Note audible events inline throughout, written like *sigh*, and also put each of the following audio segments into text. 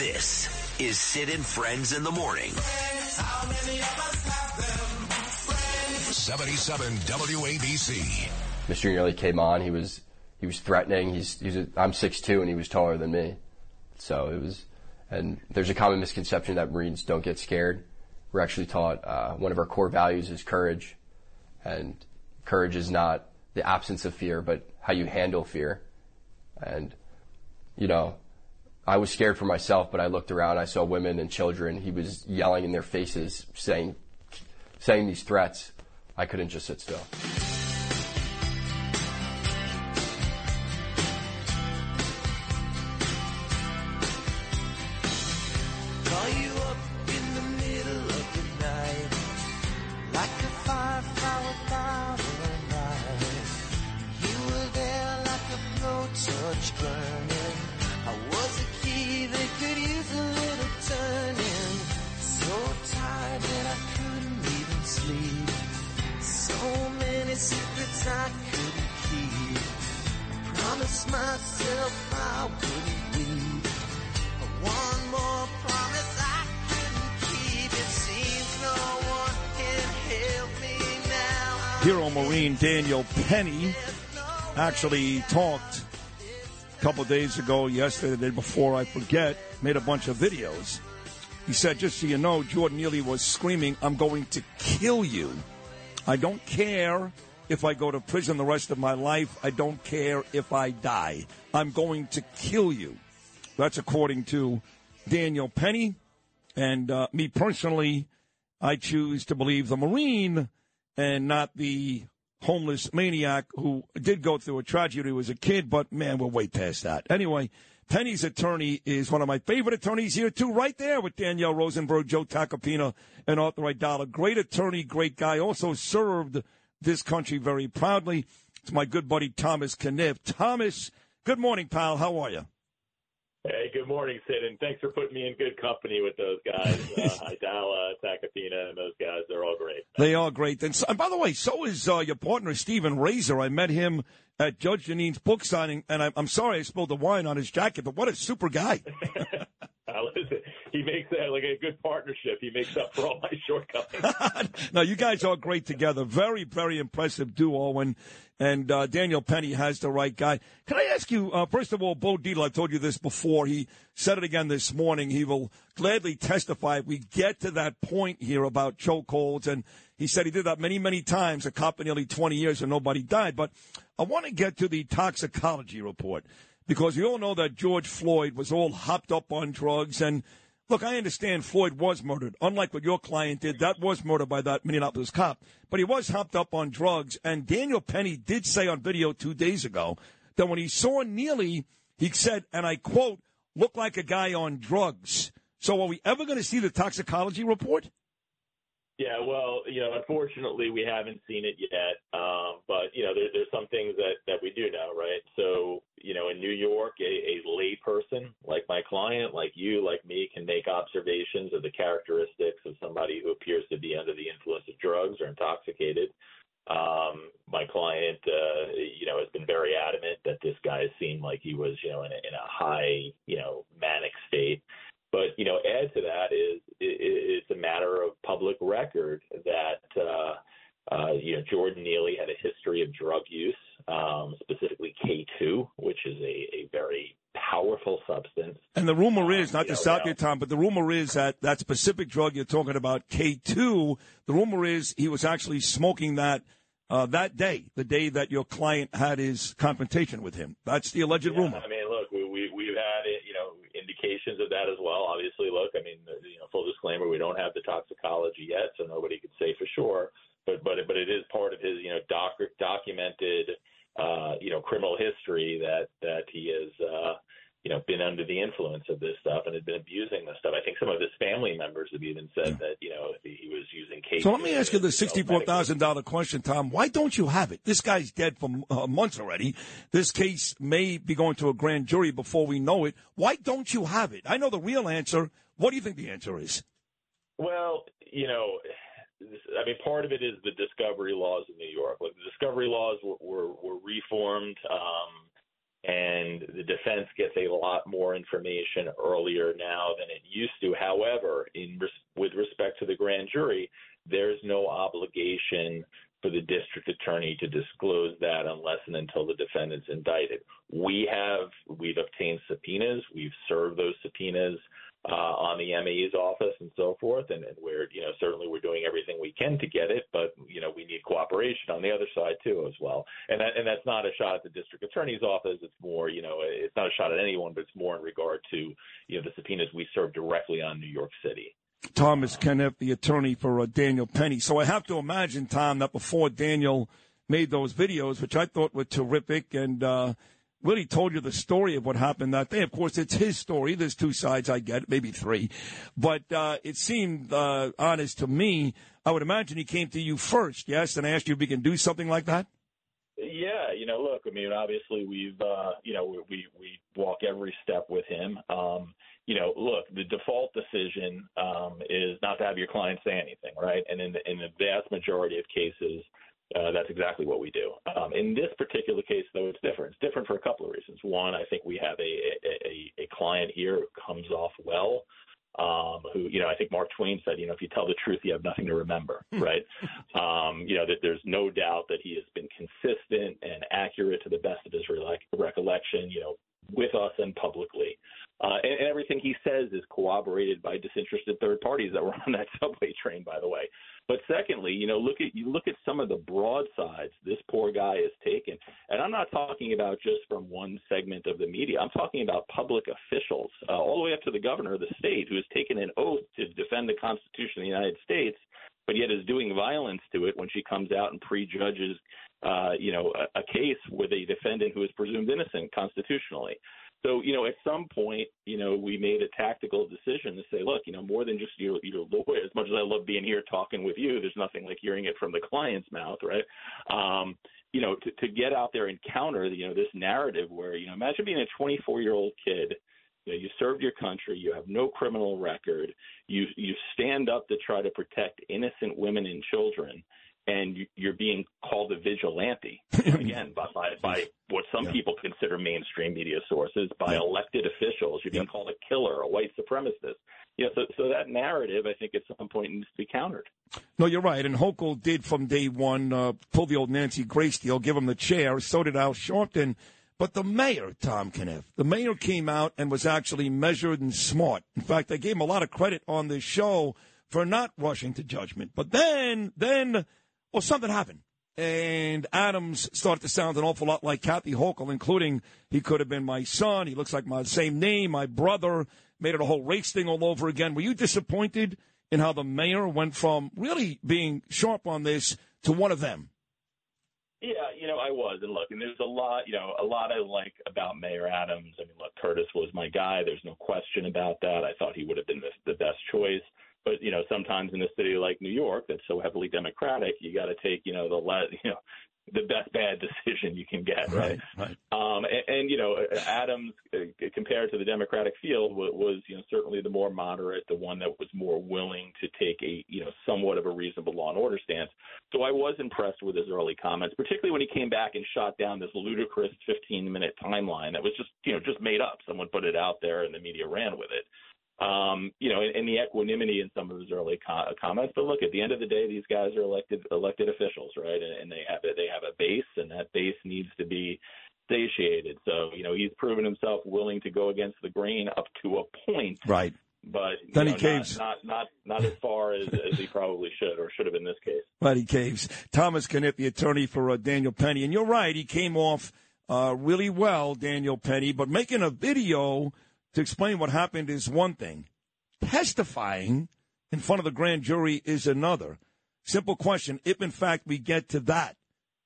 This is Sid and Friends in the Morning. 77 WABC. Mr. Neely came on. He was he was threatening. He's, he's a, I'm 6'2", and he was taller than me. So it was, and there's a common misconception that Marines don't get scared. We're actually taught uh, one of our core values is courage, and courage is not the absence of fear, but how you handle fear. And you know, I was scared for myself, but I looked around. I saw women and children. He was yelling in their faces, saying saying these threats. I couldn't just sit still. You secrets I couldn't keep. Promised myself I wouldn't weep. One more promise I couldn't keep. It seems no one can help me now. Hero Marine Daniel Penny actually talked a couple days ago, yesterday, the day before, I forget, made a bunch of videos. He said, just so you know, Jordan Neely was screaming, I'm going to kill you. I don't care if I go to prison the rest of my life. I don't care if I die. I'm going to kill you. That's according to Daniel Penny. And uh, me personally, I choose to believe the Marine and not the homeless maniac who did go through a tragedy as a kid, but man, we're way past that. Anyway, Penny's attorney is one of my favorite attorneys here, too, right there with Danielle Rosenberg, Joe Tacopina, and Arthur Aidala. Great attorney, great guy. Also served this country very proudly. It's my good buddy Thomas Kenniff. Thomas, good morning, pal. How are you? Hey, good morning, Sid, and thanks for putting me in good company with those guys. Uh, *laughs* Aidala, Tacopina, and those guys. They're all great. They are great. And, so, and by the way, so is uh, your partner, Stephen Raiser. I met him at Judge Janine's book signing, and I, I'm sorry I spilled the wine on his jacket, but what a super guy. *laughs* Listen, he makes that like a good partnership. He makes up for all my shortcomings. *laughs* no, you guys are great together. Very, very impressive duo. And and uh, Daniel Penny has the right guy. Can I ask you, uh, first of all, Bo Dietl, I've told you this before. He said it again this morning. He will gladly testify if we get to that point here about chokeholds. And he said he did that many, many times, a cop for nearly 20 years and nobody died. But I want to get to the toxicology report because we all know that George Floyd was all hopped up on drugs. And look, I understand Floyd was murdered. Unlike what your client did, that was murder by that Minneapolis cop. But he was hopped up on drugs. And Daniel Penny did say on video two days ago that when he saw Neely, he said, and I quote, look like a guy on drugs. So are we ever going to see the toxicology report? Yeah, well, you know, unfortunately, we haven't seen it yet. Um, but you know, there, there's some things that that we do know, right? So, you know, in New York, a, a lay person like my client, like you, like me, can make observations of the characteristics of somebody who appears to be under the influence of drugs or intoxicated. Um, my client, uh, you know, has been very adamant that this guy seemed like he was, you know, in a, in a high, you know, manic state. But you know, add to that is it, it's a matter of public record that uh, uh, you know Jordan Neely had a history of drug use, um, specifically K2, which is a, a very powerful substance. And the rumor is, not to stop now- you, Tom, but the rumor is that that specific drug you're talking about, K2, the rumor is he was actually smoking that uh, that day, the day that your client had his confrontation with him. That's the alleged Yeah, rumor. I mean, look, we, we we've had you know indications of that as well. Obviously, look, I mean, you know, full disclaimer, we don't have the toxicology yet, so nobody could say for sure. But but but it is part of his you know doc, documented uh, you know criminal history that that he has uh, you know been under the influence of this stuff and had been abusing this stuff. I think some of his family members have even said that you know he was using K. So let me ask you the sixty-four thousand dollar question, Tom. Why don't you have it? This guy's dead for uh, months already. This case may be going to a grand jury before we know it. Why don't you have it? I know the real answer. What do you think the answer is? Well, you know, I mean, part of it is the discovery laws in New York. Like the discovery laws were were, were reformed, um, and the defense gets a lot more information earlier now than it used to. However, in res- with respect to the grand jury, there's no obligation for the district attorney to disclose that unless and until the defendant's indicted. We have we've obtained subpoenas, we've served those subpoenas uh, on the ME's office and so forth, and, and we're you know certainly we're doing everything can to get it, but you know we need cooperation on the other side too as well. And that, and that's not a shot at the district attorney's office. It's more you know it's not a shot at anyone, but it's more in regard to you know the subpoenas we serve directly on New York City. Thomas Kenniff, the attorney for uh, Daniel Penny. So I have to imagine, Tom, that before Daniel made those videos, which I thought were terrific and uh, really told you the story of what happened that day. Of course, it's his story. There's two sides, I get, maybe three. But uh, it seemed uh, honest to me. I would imagine he came to you first, yes, and asked you if he can do something like that? Yeah, you know, look, I mean, obviously we've, uh, you know, we we walk every step with him. Um, you know, look, the default decision um, is not to have your client say anything, right? And in the, in the vast majority of cases, uh, that's exactly what we do. Um, in this particular case, though, it's different. It's different for a couple of reasons. One, I think we have a a, a client here who comes off well. Um, who, you know, I think Mark Twain said, you know, if you tell the truth, you have nothing to remember, right? um, you know, that there's no doubt that he has been consistent and accurate to the best of his re- recollection, you know, with us and publicly. Uh, and, and everything he says is corroborated by disinterested third parties that were on that *laughs* subway train, by the way. But secondly, you know, look at you look at some of the broadsides this poor guy has taken, and I'm not talking about just from one segment of the media. I'm talking about public officials, uh, all the way up to the governor of the state, who has taken an oath to defend the Constitution of the United States, but yet is doing violence to it when she comes out and prejudges, uh, you know, a, a case with a defendant who is presumed innocent constitutionally. So, you know, at some point, you know, we made a tactical decision to say, look, you know, more than just your, your lawyer, as much as I love being here talking with you, there's nothing like hearing it from the client's mouth, right? Um, you know, to, to get out there and counter, you know, this narrative where, you know, imagine being a 24 year old kid. You know, you served your country. You have no criminal record. You you stand up to try to protect innocent women and children, and you're being called a vigilante *laughs* again by, by, by what some Yeah. people consider mainstream media sources, by elected officials. You're being Yep. called a killer, a white supremacist. You know, so, so that narrative, I think, at some point needs to be countered. No, you're right. And Hochul did from day one uh, pull the old Nancy Grace deal, give him the chair. So did Al Sharpton. But the mayor, Tom Kenniff, the mayor came out and was actually measured and smart. In fact, I gave him a lot of credit on this show for not rushing to judgment. But then, then, well, something happened. And Adams started to sound an awful lot like Kathy Hochul, including he could have been my son. He looks like my same name, my brother. Made it a whole race thing all over again. Were you disappointed in how the mayor went from really being sharp on this to one of them? Yeah, you know, I was, and look, and there's a lot, you know, a lot I like about Mayor Adams. I mean, look, Curtis was my guy. There's no question about that. I thought he would have been the, the best choice. But you know, sometimes in a city like New York, that's so heavily Democratic, you got to take, you know, the le- *laughs* you know, the best bad decision you can get, right? right. Um, and, and you know, Adams, uh, compared to the Democratic field, was, was you know certainly the more moderate, the one that was more willing to take a you know somewhat of a reasonable law and order stance. So I was impressed with his early comments, particularly when he came back and shot down this ludicrous 15 minute timeline that was just you know just made up. Someone put it out there, and the media ran with it. Um, you know, and, and the equanimity in some of his early co- comments. But look, at the end of the day, these guys are elected elected officials, right? And, and they have a, they have a base, and that base needs to be satiated. So you know, he's proven himself willing to go against the grain up to a point, Right. but you Then he know, caves. Not, not not not as far as, as he probably should or should have in this case. Right, he caves. Thomas Kenniff, the attorney for uh, Daniel Penny. And you're right, he came off uh, really well, Daniel Penny, but making a video to explain what happened is one thing. Testifying in front of the grand jury is another. Simple question. If, in fact, we get to that,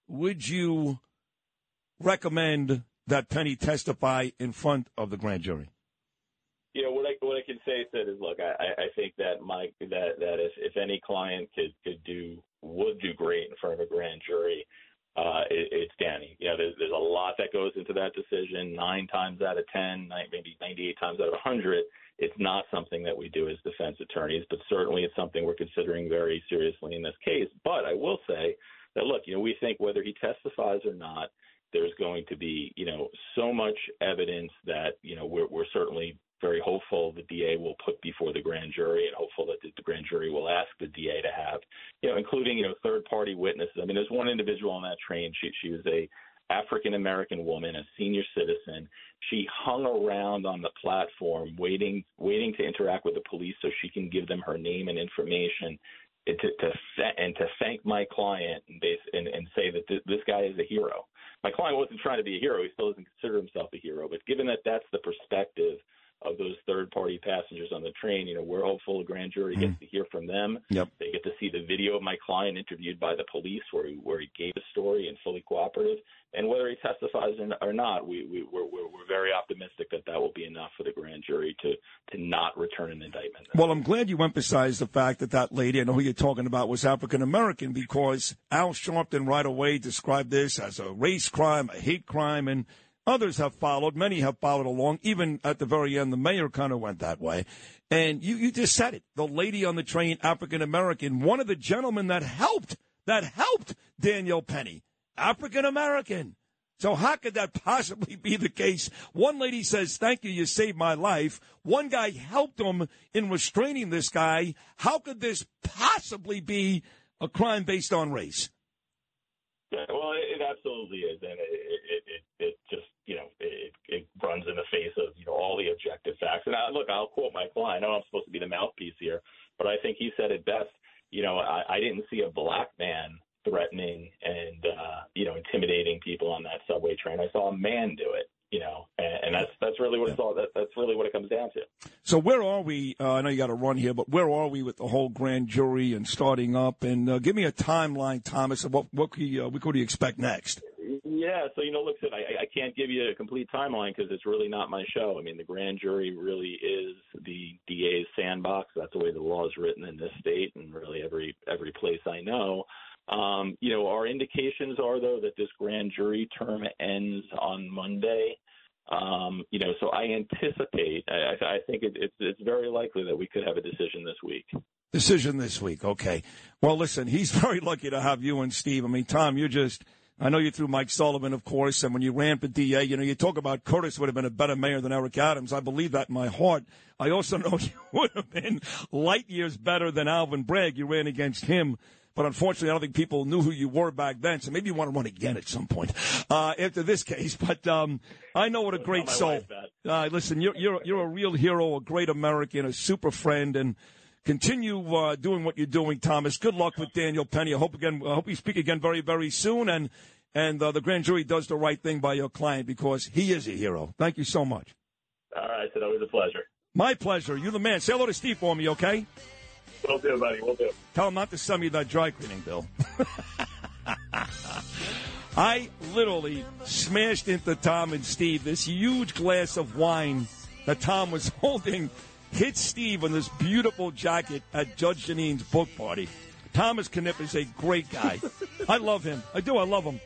would you recommend that Penny testify in front of the grand jury? Know what I what I can say Sid is look, I, I think that Mike that that if if any client could could do would do great in front of a grand jury, uh, it, it's Danny. You know, there's there's a lot that decision. Nine times out of ten, nine, maybe 98 times out of 100, it's not something that we do as defense attorneys, but certainly it's something we're considering very seriously in this case. But I will say that look, you know, we think whether he testifies or not, there's going to be, you know, so much evidence that, you know, we're, we're certainly very hopeful the DA will put before the grand jury and hopeful that the grand jury will ask the DA to have, you know, including, you know, third party witnesses. I mean, there's one individual on that train. She, she was a African American woman, a senior citizen. She hung around on the platform waiting, waiting to interact with the police so she can give them her name and information to, to and to thank my client and, and, and say that th- this guy is a hero. My client wasn't trying to be a hero; he still doesn't consider himself a hero. But given that that's the perspective those passengers on the train, you know, we're hopeful the grand jury gets mm-hmm. to hear from them. Yep. They get to see the video of my client interviewed by the police where he, where he gave a story and fully cooperative. And whether he testifies or not, we, we, we're, we're, we're very optimistic that that will be enough for the grand jury to, to not return an indictment. Well, I'm glad you emphasized the fact that that lady, I know who you're talking about, was African American because Al Sharpton right away described this as a race crime, a hate crime, and others have followed. Many have followed along. Even at the very end, the mayor kind of went that way. And you, you just said it. The lady on the train, African American, one of the gentlemen that helped, that helped Daniel Penny, African American. So how could that *laughs* possibly be the case? One lady says, "Thank you, you saved my life." One guy helped him in restraining this guy. How could this possibly be a crime based on race? Yeah, well, it, absolutely is, and you know it, it runs in the face of you know all the objective facts. And I, look, I'll quote my client. I know I'm supposed to be the mouthpiece here, but I think he said it best. You know, I, I didn't see a black man threatening and uh, you know intimidating people on that subway train. I saw a man do it. You know, and, and that's that's really what it's all. That, that's really what it comes down to. So where are we? Uh, I know you got to run here, but where are we with the whole grand jury and starting up? And uh, give me a timeline, Thomas, of what what we uh, what could we expect next? Yeah, so you know, listen, I, I can't give you a complete timeline because it's really not my show. I mean, the grand jury really is the DA's sandbox. That's the way the law is written in this state and really every every place I know. Um, you know, our indications are though that this grand jury term ends on Monday. Um, you know, so I anticipate. I, I think it, it's it's very likely that we could have a decision this week. Decision this week. Okay. Well, listen, he's *laughs* very lucky to have you and Steve. I mean, Tom, you're just. I know you threw Mike Sullivan, of course, and when you ran for DA, you know, you talk about Curtis would have been a better mayor than Eric Adams. I believe that in my heart. I also *laughs* know you would have been light years better than Alvin Bragg. You ran against him. But unfortunately, I don't think people knew who you were back then. So maybe you want to run again at some point uh, after this case. But um, I know what a great soul. wife, Uh, listen, you're you're you're a real hero, a great American, a super friend, and continue uh, doing what you're doing, Thomas. Good luck with Daniel Penny. I hope again. I hope you speak again very very soon, and and uh, the grand jury does the right thing by your client because he is a hero. Thank you so much. All right, so that was a pleasure. My pleasure. You're the man. Say hello to Steve for me, okay? We'll do, buddy. We'll do. Tell him not to send me that dry cleaning bill. *laughs* I literally smashed into Tom and Steve this huge glass of wine that Tom was *laughs* holding. Hit Steve on this beautiful jacket at Judge Janine's book party. Thomas Kenniff is a great guy. *laughs* I love him. I do. I love him.